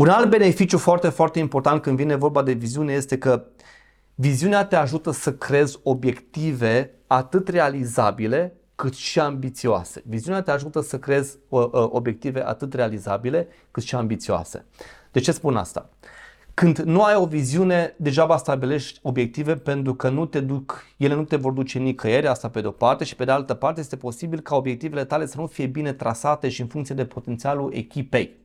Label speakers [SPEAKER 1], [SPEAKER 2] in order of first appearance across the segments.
[SPEAKER 1] Un alt beneficiu foarte, foarte important când vine vorba de viziune este că viziunea te ajută să crezi obiective atât realizabile cât și ambițioase. Viziunea te ajută să crezi uh, uh, obiective atât realizabile cât și ambițioase. De ce spun asta? Când nu ai o viziune, degeaba stabilești obiective pentru că nu te duc, ele nu te vor duce nicăieri, asta pe de-o parte și pe de altă parte este posibil ca obiectivele tale să nu fie bine trasate și în funcție de potențialul echipei.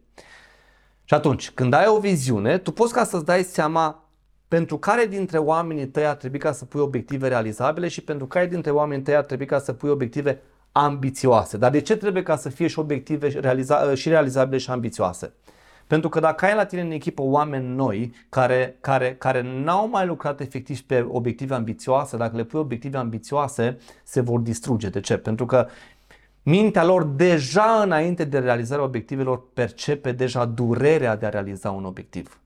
[SPEAKER 1] Și atunci, când ai o viziune, tu poți ca să-ți dai seama pentru care dintre oamenii tăi ar trebui ca să pui obiective realizabile și pentru care dintre oamenii tăi ar trebui ca să pui obiective ambițioase. Dar de ce trebuie ca să fie și obiective realiza- și realizabile și ambițioase? Pentru că dacă ai la tine în echipă oameni noi care, care, care n-au mai lucrat efectiv pe obiective ambițioase, dacă le pui obiective ambițioase, se vor distruge. De ce? Pentru că mintea lor deja înainte de realizarea obiectivelor percepe deja durerea de a realiza un obiectiv.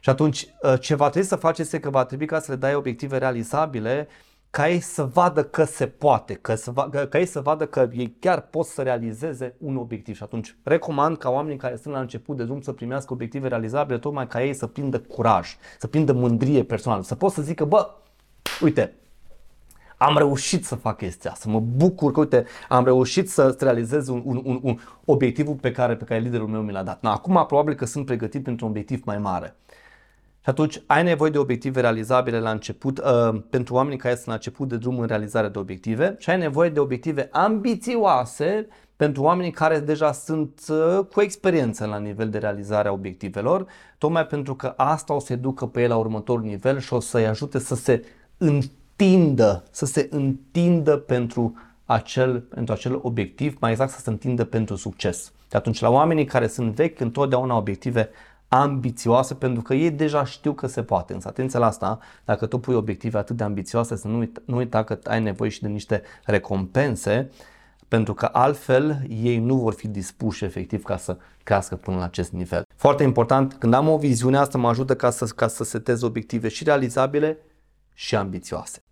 [SPEAKER 1] Și atunci ă, ce va trebui să faci este că va trebui ca să le dai obiective realizabile ca ei să vadă că se poate, că să va, ca ei să vadă că ei chiar pot să realizeze un obiectiv. Și atunci recomand ca oamenii care sunt la început de drum să primească obiective realizabile, tocmai ca ei să prindă curaj, să prindă mândrie personală, să pot să zică, bă, uite, am reușit să fac chestia, să mă bucur că, uite, am reușit să realizez un, un, un, un obiectivul pe care, pe care liderul meu mi l-a dat. Na, acum probabil că sunt pregătit pentru un obiectiv mai mare. Și atunci ai nevoie de obiective realizabile la început, uh, pentru oamenii care sunt la început de drum în realizarea de obiective și ai nevoie de obiective ambițioase pentru oamenii care deja sunt uh, cu experiență la nivel de realizare a obiectivelor, tocmai pentru că asta o să-i ducă pe el la următorul nivel și o să-i ajute să se întindă, să se întindă pentru acel, pentru acel obiectiv, mai exact să se întindă pentru succes. De atunci, la oamenii care sunt vechi, întotdeauna obiective ambițioase pentru că ei deja știu că se poate. Însă atenție la asta, dacă tu pui obiective atât de ambițioase, să nu uita, nu uita că ai nevoie și de niște recompense, pentru că altfel ei nu vor fi dispuși efectiv ca să crească până la acest nivel. Foarte important, când am o viziune, asta mă ajută ca să, ca să setez obiective și realizabile și ambițioase.